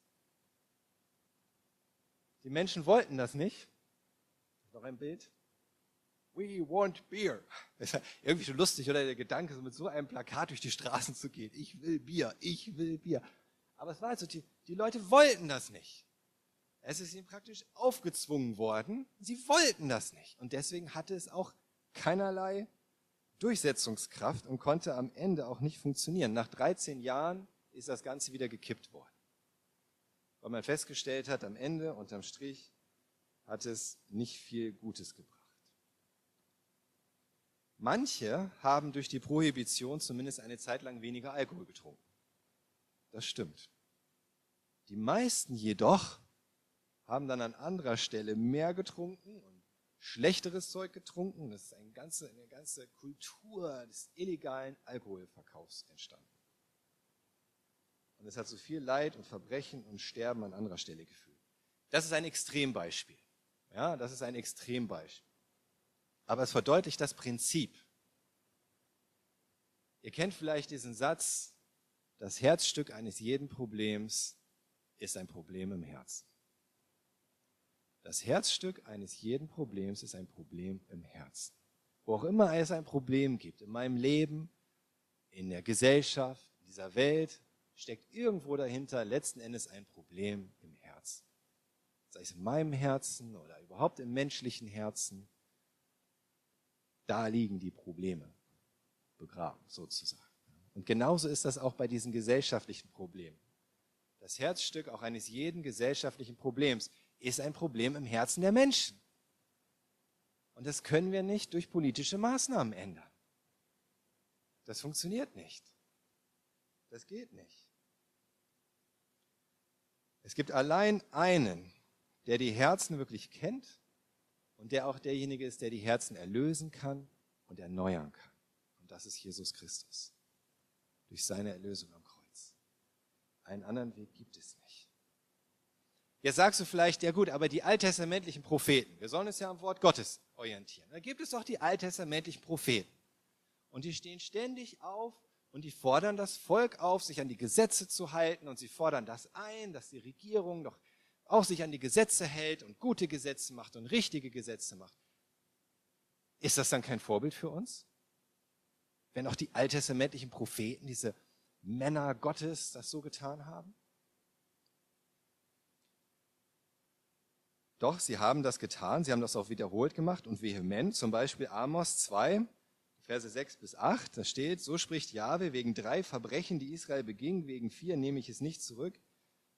Die Menschen wollten das nicht. Noch ein Bild. We want beer. Das ist irgendwie schon lustig, oder der Gedanke, so mit so einem Plakat durch die Straßen zu gehen. Ich will Bier, ich will Bier. Aber es war also, die, die Leute wollten das nicht. Es ist ihnen praktisch aufgezwungen worden. Sie wollten das nicht. Und deswegen hatte es auch keinerlei Durchsetzungskraft und konnte am Ende auch nicht funktionieren. Nach 13 Jahren ist das Ganze wieder gekippt worden. Weil man festgestellt hat, am Ende, unterm Strich, hat es nicht viel Gutes gebracht. Manche haben durch die Prohibition zumindest eine Zeit lang weniger Alkohol getrunken. Das stimmt. Die meisten jedoch haben dann an anderer Stelle mehr getrunken und schlechteres Zeug getrunken. Das ist eine ganze, eine ganze Kultur des illegalen Alkoholverkaufs entstanden. Und es hat so viel Leid und Verbrechen und Sterben an anderer Stelle geführt. Das ist ein Extrembeispiel. Ja, das ist ein Extrembeispiel. Aber es verdeutlicht das Prinzip. Ihr kennt vielleicht diesen Satz, das Herzstück eines jeden Problems ist ein Problem im Herzen. Das Herzstück eines jeden Problems ist ein Problem im Herzen. Wo auch immer es ein Problem gibt, in meinem Leben, in der Gesellschaft, in dieser Welt, steckt irgendwo dahinter letzten Endes ein Problem im Herzen. Sei es in meinem Herzen oder überhaupt im menschlichen Herzen. Da liegen die Probleme begraben, sozusagen. Und genauso ist das auch bei diesen gesellschaftlichen Problemen. Das Herzstück auch eines jeden gesellschaftlichen Problems ist ein Problem im Herzen der Menschen. Und das können wir nicht durch politische Maßnahmen ändern. Das funktioniert nicht. Das geht nicht. Es gibt allein einen, der die Herzen wirklich kennt und der auch derjenige ist, der die Herzen erlösen kann und erneuern kann. Und das ist Jesus Christus. Durch seine Erlösung am Kreuz. Einen anderen Weg gibt es nicht. Jetzt sagst du vielleicht, ja gut, aber die alttestamentlichen Propheten, wir sollen uns ja am Wort Gottes orientieren. Da gibt es doch die alttestamentlichen Propheten. Und die stehen ständig auf und die fordern das Volk auf, sich an die Gesetze zu halten und sie fordern das ein, dass die Regierung doch auch sich an die Gesetze hält und gute Gesetze macht und richtige Gesetze macht. Ist das dann kein Vorbild für uns? Wenn auch die alttestamentlichen Propheten, diese Männer Gottes, das so getan haben? Doch, sie haben das getan, sie haben das auch wiederholt gemacht und vehement. Zum Beispiel Amos 2, Verse 6 bis 8, da steht, so spricht Jahwe, wegen drei Verbrechen, die Israel beging, wegen vier nehme ich es nicht zurück.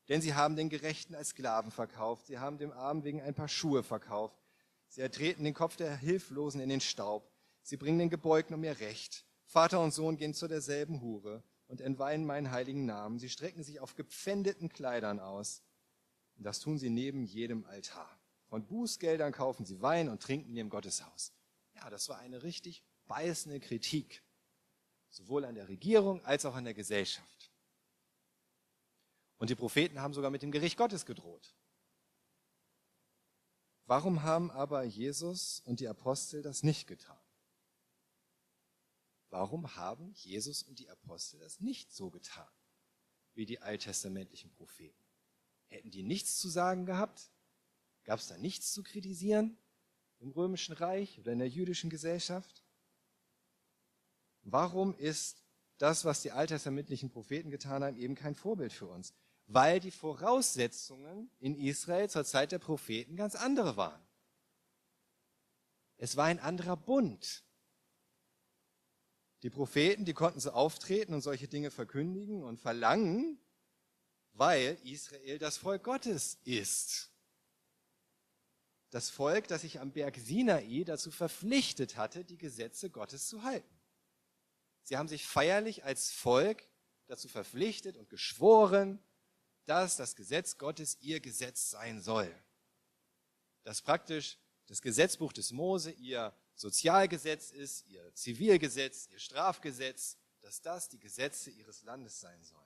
Denn sie haben den Gerechten als Sklaven verkauft, sie haben dem Armen wegen ein paar Schuhe verkauft. Sie ertreten den Kopf der Hilflosen in den Staub. Sie bringen den Gebeugten um ihr Recht. Vater und Sohn gehen zu derselben Hure und entweihen meinen heiligen Namen. Sie strecken sich auf gepfändeten Kleidern aus. Und das tun sie neben jedem Altar. Von Bußgeldern kaufen sie Wein und trinken in ihrem Gotteshaus. Ja, das war eine richtig beißende Kritik. Sowohl an der Regierung als auch an der Gesellschaft. Und die Propheten haben sogar mit dem Gericht Gottes gedroht. Warum haben aber Jesus und die Apostel das nicht getan? Warum haben Jesus und die Apostel das nicht so getan wie die alttestamentlichen Propheten? Hätten die nichts zu sagen gehabt? Gab es da nichts zu kritisieren im römischen Reich oder in der jüdischen Gesellschaft? Warum ist das, was die alttestamentlichen Propheten getan haben, eben kein Vorbild für uns? Weil die Voraussetzungen in Israel zur Zeit der Propheten ganz andere waren. Es war ein anderer Bund. Die Propheten, die konnten so auftreten und solche Dinge verkündigen und verlangen, weil Israel das Volk Gottes ist. Das Volk, das sich am Berg Sinai dazu verpflichtet hatte, die Gesetze Gottes zu halten. Sie haben sich feierlich als Volk dazu verpflichtet und geschworen, dass das Gesetz Gottes ihr Gesetz sein soll. Dass praktisch das Gesetzbuch des Mose ihr Sozialgesetz ist, ihr Zivilgesetz, ihr Strafgesetz, dass das die Gesetze ihres Landes sein sollen.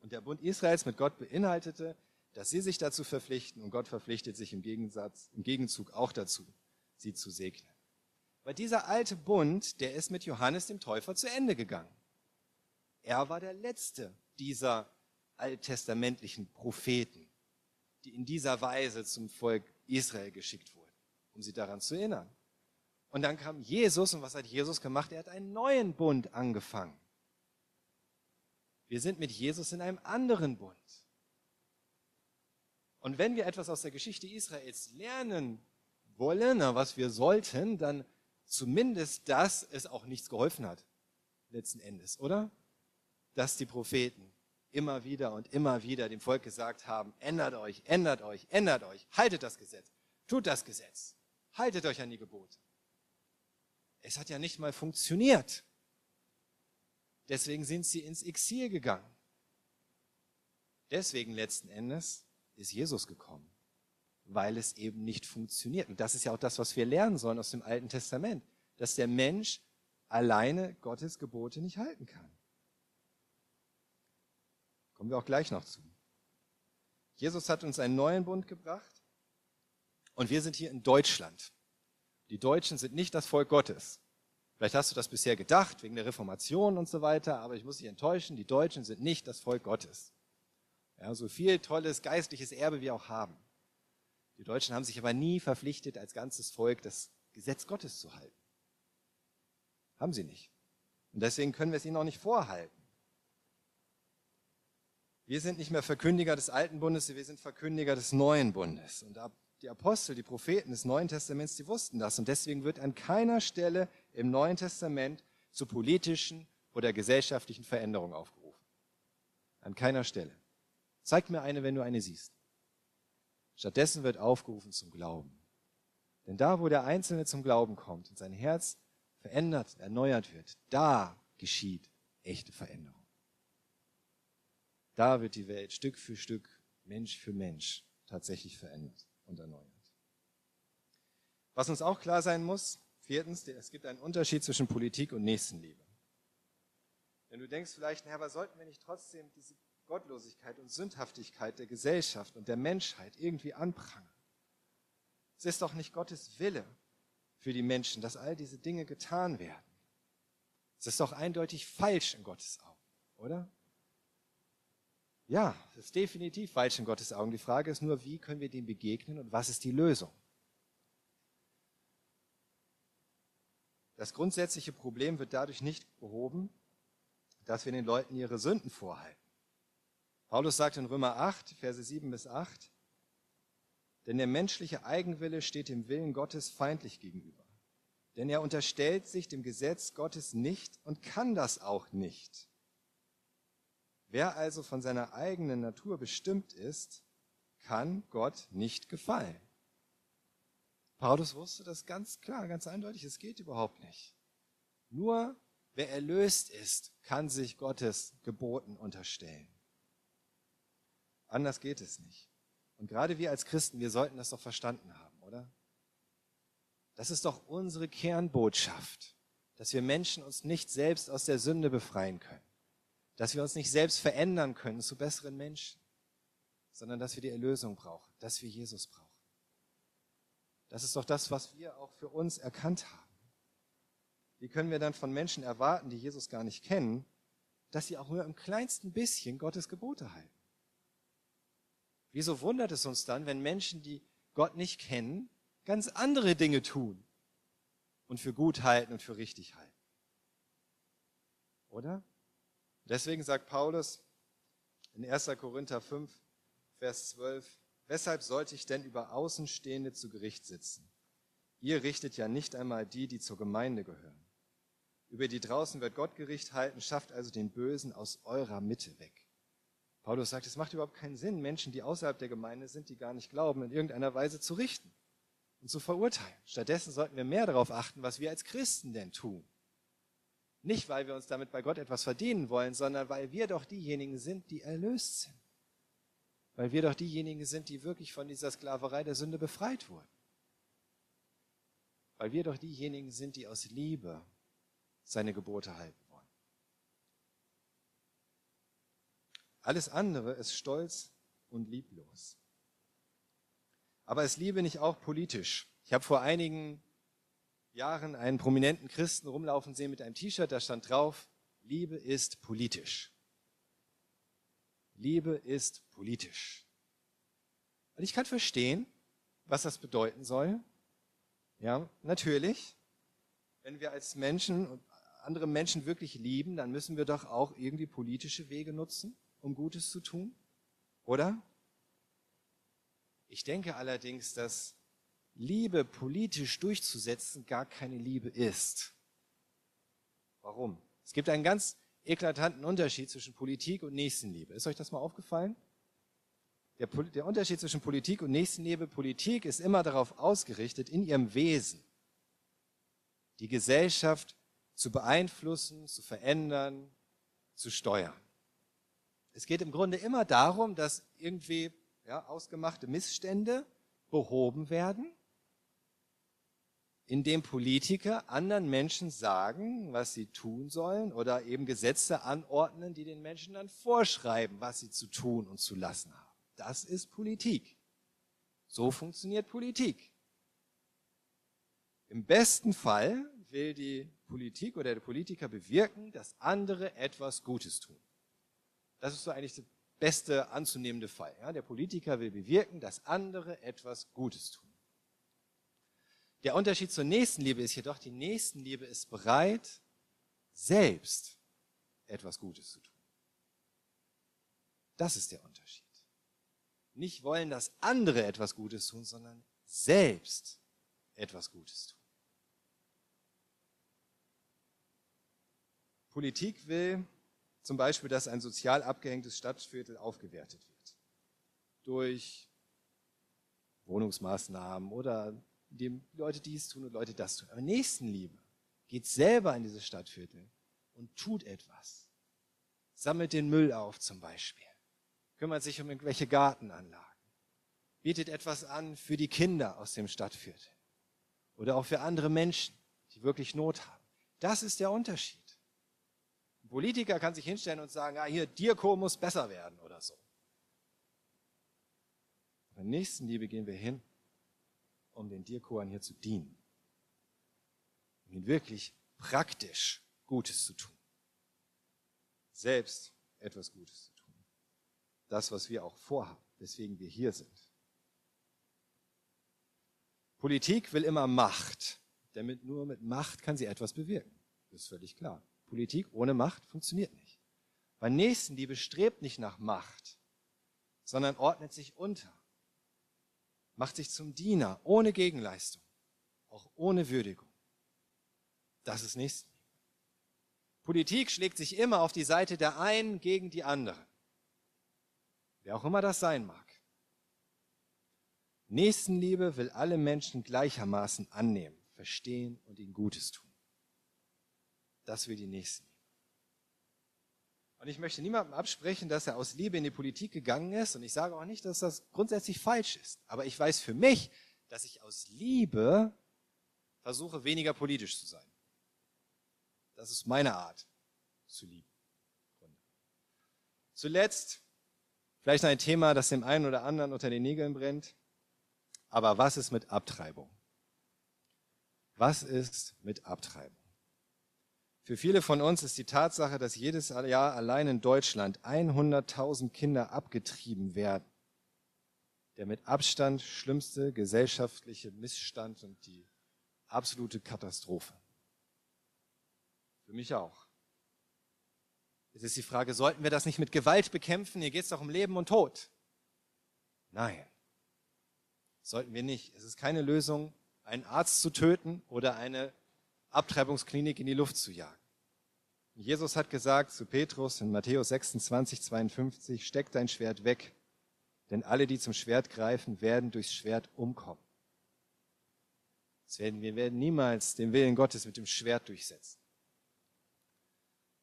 Und der Bund Israels mit Gott beinhaltete, dass sie sich dazu verpflichten und Gott verpflichtet sich im, Gegensatz, im Gegenzug auch dazu, sie zu segnen. Weil dieser alte Bund, der ist mit Johannes dem Täufer zu Ende gegangen. Er war der letzte dieser alttestamentlichen Propheten, die in dieser Weise zum Volk Israel geschickt wurden, um sie daran zu erinnern. Und dann kam Jesus und was hat Jesus gemacht? Er hat einen neuen Bund angefangen. Wir sind mit Jesus in einem anderen Bund. Und wenn wir etwas aus der Geschichte Israels lernen wollen, was wir sollten, dann zumindest, dass es auch nichts geholfen hat, letzten Endes, oder? Dass die Propheten immer wieder und immer wieder dem Volk gesagt haben, ändert euch, ändert euch, ändert euch, haltet das Gesetz, tut das Gesetz, haltet euch an die Gebote. Es hat ja nicht mal funktioniert. Deswegen sind sie ins Exil gegangen. Deswegen letzten Endes ist Jesus gekommen, weil es eben nicht funktioniert. Und das ist ja auch das, was wir lernen sollen aus dem Alten Testament, dass der Mensch alleine Gottes Gebote nicht halten kann. Kommen wir auch gleich noch zu. Jesus hat uns einen neuen Bund gebracht und wir sind hier in Deutschland. Die Deutschen sind nicht das Volk Gottes. Vielleicht hast du das bisher gedacht, wegen der Reformation und so weiter, aber ich muss dich enttäuschen, die Deutschen sind nicht das Volk Gottes. Ja, so viel tolles geistliches Erbe wir auch haben. Die Deutschen haben sich aber nie verpflichtet, als ganzes Volk das Gesetz Gottes zu halten. Haben sie nicht. Und deswegen können wir es ihnen auch nicht vorhalten. Wir sind nicht mehr Verkündiger des alten Bundes, wir sind Verkündiger des neuen Bundes. Und die Apostel, die Propheten des Neuen Testaments, die wussten das. Und deswegen wird an keiner Stelle im Neuen Testament zu politischen oder gesellschaftlichen Veränderungen aufgerufen. An keiner Stelle. Zeig mir eine, wenn du eine siehst. Stattdessen wird aufgerufen zum Glauben. Denn da, wo der Einzelne zum Glauben kommt und sein Herz verändert, erneuert wird, da geschieht echte Veränderung. Da wird die Welt Stück für Stück, Mensch für Mensch tatsächlich verändert und erneuert. Was uns auch klar sein muss, viertens, es gibt einen Unterschied zwischen Politik und Nächstenliebe. Wenn du denkst vielleicht, naja, aber sollten wir nicht trotzdem diese Gottlosigkeit und Sündhaftigkeit der Gesellschaft und der Menschheit irgendwie anprangern? Es ist doch nicht Gottes Wille für die Menschen, dass all diese Dinge getan werden. Es ist doch eindeutig falsch in Gottes Augen, oder? Ja, es ist definitiv falsch in Gottes Augen. Die Frage ist nur, wie können wir dem begegnen und was ist die Lösung? Das grundsätzliche Problem wird dadurch nicht behoben, dass wir den Leuten ihre Sünden vorhalten. Paulus sagt in Römer 8, Verse 7 bis 8, denn der menschliche Eigenwille steht dem Willen Gottes feindlich gegenüber. Denn er unterstellt sich dem Gesetz Gottes nicht und kann das auch nicht. Wer also von seiner eigenen Natur bestimmt ist, kann Gott nicht gefallen. Paulus wusste das ganz klar, ganz eindeutig, es geht überhaupt nicht. Nur wer erlöst ist, kann sich Gottes Geboten unterstellen. Anders geht es nicht. Und gerade wir als Christen, wir sollten das doch verstanden haben, oder? Das ist doch unsere Kernbotschaft, dass wir Menschen uns nicht selbst aus der Sünde befreien können dass wir uns nicht selbst verändern können zu besseren Menschen, sondern dass wir die Erlösung brauchen, dass wir Jesus brauchen. Das ist doch das, was wir auch für uns erkannt haben. Wie können wir dann von Menschen erwarten, die Jesus gar nicht kennen, dass sie auch nur im kleinsten bisschen Gottes Gebote halten? Wieso wundert es uns dann, wenn Menschen, die Gott nicht kennen, ganz andere Dinge tun und für gut halten und für richtig halten? Oder? Deswegen sagt Paulus in 1. Korinther 5, Vers 12, weshalb sollte ich denn über Außenstehende zu Gericht sitzen? Ihr richtet ja nicht einmal die, die zur Gemeinde gehören. Über die draußen wird Gott Gericht halten, schafft also den Bösen aus eurer Mitte weg. Paulus sagt, es macht überhaupt keinen Sinn, Menschen, die außerhalb der Gemeinde sind, die gar nicht glauben, in irgendeiner Weise zu richten und zu verurteilen. Stattdessen sollten wir mehr darauf achten, was wir als Christen denn tun. Nicht, weil wir uns damit bei Gott etwas verdienen wollen, sondern weil wir doch diejenigen sind, die erlöst sind. Weil wir doch diejenigen sind, die wirklich von dieser Sklaverei der Sünde befreit wurden. weil wir doch diejenigen sind, die aus Liebe seine Gebote halten wollen. Alles andere ist stolz und lieblos. Aber ist Liebe nicht auch politisch? Ich habe vor einigen Jahren einen prominenten Christen rumlaufen sehen mit einem T-Shirt, da stand drauf, Liebe ist politisch. Liebe ist politisch. Und ich kann verstehen, was das bedeuten soll. Ja, natürlich. Wenn wir als Menschen und andere Menschen wirklich lieben, dann müssen wir doch auch irgendwie politische Wege nutzen, um Gutes zu tun. Oder? Ich denke allerdings, dass Liebe politisch durchzusetzen gar keine Liebe ist. Warum? Es gibt einen ganz eklatanten Unterschied zwischen Politik und Nächstenliebe. Ist euch das mal aufgefallen? Der, der, Unterschied zwischen Politik und Nächstenliebe, Politik ist immer darauf ausgerichtet, in ihrem Wesen die Gesellschaft zu beeinflussen, zu verändern, zu steuern. Es geht im Grunde immer darum, dass irgendwie ja, ausgemachte Missstände behoben werden, indem Politiker anderen Menschen sagen, was sie tun sollen oder eben Gesetze anordnen, die den Menschen dann vorschreiben, was sie zu tun und zu lassen haben. Das ist Politik. So funktioniert Politik. Im besten Fall will die Politik oder der Politiker bewirken, dass andere etwas Gutes tun. Das ist so eigentlich der beste anzunehmende Fall. Ja, der Politiker will bewirken, dass andere etwas Gutes tun. Der Unterschied zur Nächstenliebe ist jedoch, die Nächstenliebe ist bereit, selbst etwas Gutes zu tun. Das ist der Unterschied. Nicht wollen, dass andere etwas Gutes tun, sondern selbst etwas Gutes tun. Politik will zum Beispiel, dass ein sozial abgehängtes Stadtviertel aufgewertet wird. Durch Wohnungsmaßnahmen oder indem Leute dies tun und Leute das tun. Aber Nächstenliebe geht selber in dieses Stadtviertel und tut etwas. Sammelt den Müll auf zum Beispiel. Kümmert sich um irgendwelche Gartenanlagen. Bietet etwas an für die Kinder aus dem Stadtviertel. Oder auch für andere Menschen, die wirklich Not haben. Das ist der Unterschied. Ein Politiker kann sich hinstellen und sagen, ah, hier, Dirko muss besser werden oder so. Aber in Nächstenliebe gehen wir hin, um den Dirkoern hier zu dienen. Um ihnen wirklich praktisch Gutes zu tun. Selbst etwas Gutes zu tun. Das, was wir auch vorhaben, weswegen wir hier sind. Politik will immer Macht, denn nur mit Macht kann sie etwas bewirken. Das ist völlig klar. Politik ohne Macht funktioniert nicht. Weil Nächstenliebe strebt nicht nach Macht, sondern ordnet sich unter, macht sich zum Diener ohne Gegenleistung, auch ohne Würdigung. Das ist Nächstenliebe. Politik schlägt sich immer auf die Seite der einen gegen die anderen. Wer auch immer das sein mag. Nächstenliebe will alle Menschen gleichermaßen annehmen, verstehen und ihnen Gutes tun das will die Nächsten. Und ich möchte niemandem absprechen, dass er aus Liebe in die Politik gegangen ist. Und ich sage auch nicht, dass das grundsätzlich falsch ist. Aber ich weiß für mich, dass ich aus Liebe versuche, weniger politisch zu sein. Das ist meine Art zu lieben. Zuletzt vielleicht ein Thema, das dem einen oder anderen unter den Nägeln brennt. Aber was ist mit Abtreibung? Was ist mit Abtreibung? Für viele von uns ist die Tatsache, dass jedes Jahr allein in Deutschland 100.000 Kinder abgetrieben werden, der mit Abstand schlimmste gesellschaftliche Missstand und die absolute Katastrophe. Für mich auch. Jetzt ist die Frage, sollten wir das nicht mit Gewalt bekämpfen? Hier geht es doch um Leben und Tod. Nein, sollten wir nicht. Es ist keine Lösung, einen Arzt zu töten oder eine Abtreibungsklinik in die Luft zu jagen. Jesus hat gesagt zu Petrus in Matthäus 26, 52, steck dein Schwert weg, denn alle, die zum Schwert greifen, werden durchs Schwert umkommen. Werden, wir werden niemals den Willen Gottes mit dem Schwert durchsetzen.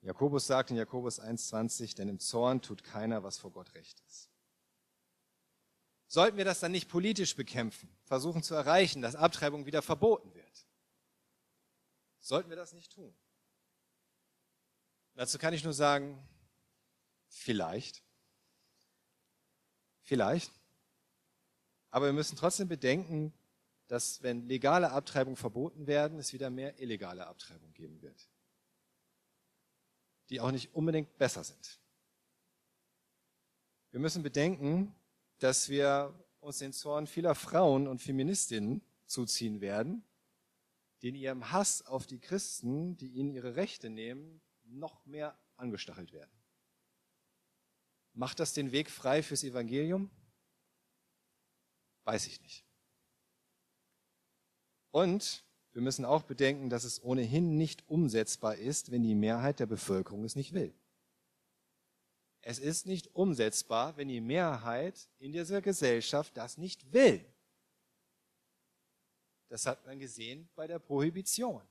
Jakobus sagt in Jakobus 1,20, denn im Zorn tut keiner, was vor Gott recht ist. Sollten wir das dann nicht politisch bekämpfen, versuchen zu erreichen, dass Abtreibung wieder verboten wird? Sollten wir das nicht tun? Dazu kann ich nur sagen, vielleicht. Vielleicht. Aber wir müssen trotzdem bedenken, dass wenn legale Abtreibungen verboten werden, es wieder mehr illegale Abtreibungen geben wird, die auch nicht unbedingt besser sind. Wir müssen bedenken, dass wir uns den Zorn vieler Frauen und Feministinnen zuziehen werden, die in ihrem Hass auf die Christen, die ihnen ihre Rechte nehmen, noch mehr angestachelt werden. Macht das den Weg frei fürs Evangelium? Weiß ich nicht. Und wir müssen auch bedenken, dass es ohnehin nicht umsetzbar ist, wenn die Mehrheit der Bevölkerung es nicht will. Es ist nicht umsetzbar, wenn die Mehrheit in dieser Gesellschaft das nicht will. Das hat man gesehen bei der Prohibition.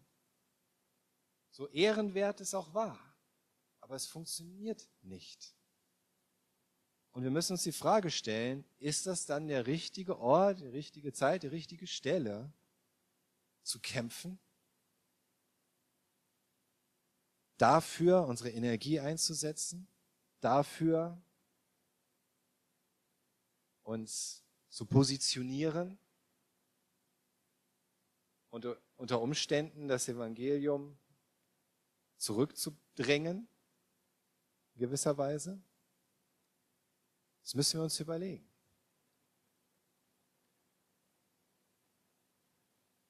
So ehrenwert es auch war. Aber es funktioniert nicht. Und wir müssen uns die Frage stellen, ist das dann der richtige Ort, die richtige Zeit, die richtige Stelle zu kämpfen? Dafür unsere Energie einzusetzen? Dafür uns zu positionieren? Und unter Umständen das Evangelium zurückzudrängen, in gewisser Weise? Das müssen wir uns überlegen.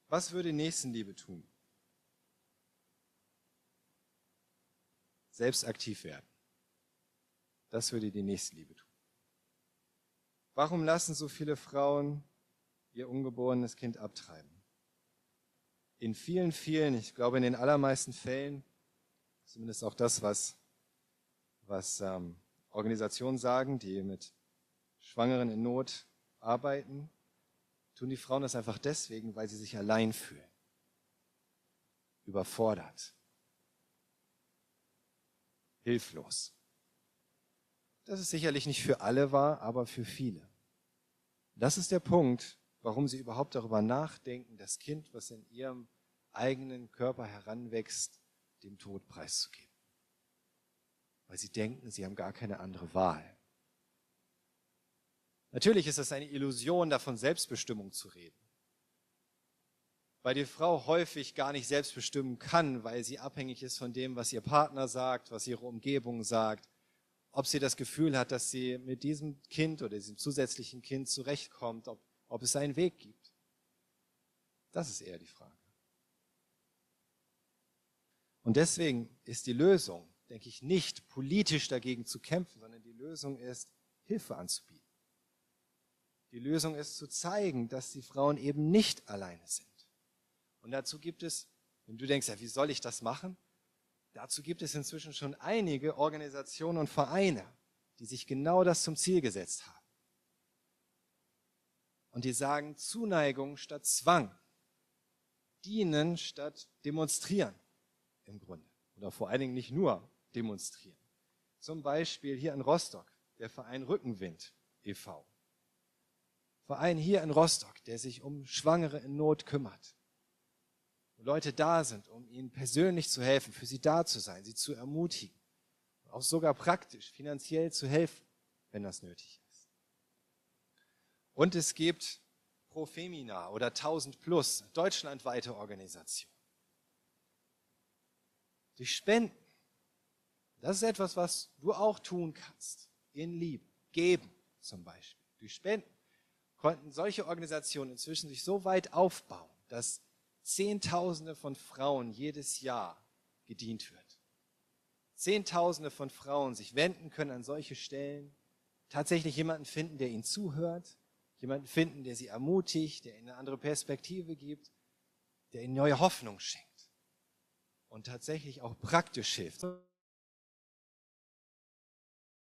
Was würde Nächstenliebe tun? Selbst aktiv werden. Das würde die Nächstenliebe tun. Warum lassen so viele Frauen ihr ungeborenes Kind abtreiben? In vielen, vielen, ich glaube in den allermeisten Fällen, zumindest auch das, was, was ähm, Organisationen sagen, die mit Schwangeren in Not arbeiten, tun die Frauen das einfach deswegen, weil sie sich allein fühlen, überfordert, hilflos. Das ist sicherlich nicht für alle wahr, aber für viele. Das ist der Punkt, warum sie überhaupt darüber nachdenken, das Kind, was in ihrem eigenen Körper heranwächst, dem Tod preiszugeben weil sie denken, sie haben gar keine andere Wahl. Natürlich ist es eine Illusion, davon Selbstbestimmung zu reden. Weil die Frau häufig gar nicht selbst bestimmen kann, weil sie abhängig ist von dem, was ihr Partner sagt, was ihre Umgebung sagt, ob sie das Gefühl hat, dass sie mit diesem Kind oder diesem zusätzlichen Kind zurechtkommt, ob, ob es einen Weg gibt. Das ist eher die Frage. Und deswegen ist die Lösung, denke ich, nicht politisch dagegen zu kämpfen, sondern die Lösung ist, Hilfe anzubieten. Die Lösung ist zu zeigen, dass die Frauen eben nicht alleine sind. Und dazu gibt es, wenn du denkst, ja, wie soll ich das machen? Dazu gibt es inzwischen schon einige Organisationen und Vereine, die sich genau das zum Ziel gesetzt haben. Und die sagen Zuneigung statt Zwang, dienen statt demonstrieren im Grunde. Oder vor allen Dingen nicht nur demonstrieren. Zum Beispiel hier in Rostock, der Verein Rückenwind e.V. Verein hier in Rostock, der sich um Schwangere in Not kümmert. Wo Leute da sind, um ihnen persönlich zu helfen, für sie da zu sein, sie zu ermutigen. Auch sogar praktisch, finanziell zu helfen, wenn das nötig ist. Und es gibt Profemina oder 1000 Plus, deutschlandweite Organisation. Die Spenden das ist etwas, was du auch tun kannst. In Liebe. Geben zum Beispiel. Durch Spenden konnten solche Organisationen inzwischen sich so weit aufbauen, dass Zehntausende von Frauen jedes Jahr gedient wird. Zehntausende von Frauen sich wenden können an solche Stellen, tatsächlich jemanden finden, der ihnen zuhört, jemanden finden, der sie ermutigt, der ihnen eine andere Perspektive gibt, der ihnen neue Hoffnung schenkt und tatsächlich auch praktisch hilft.